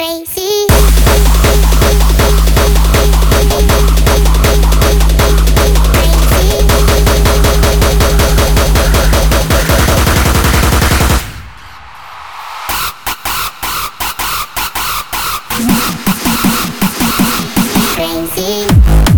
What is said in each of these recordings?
crazy. Crazy.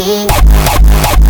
Thank you.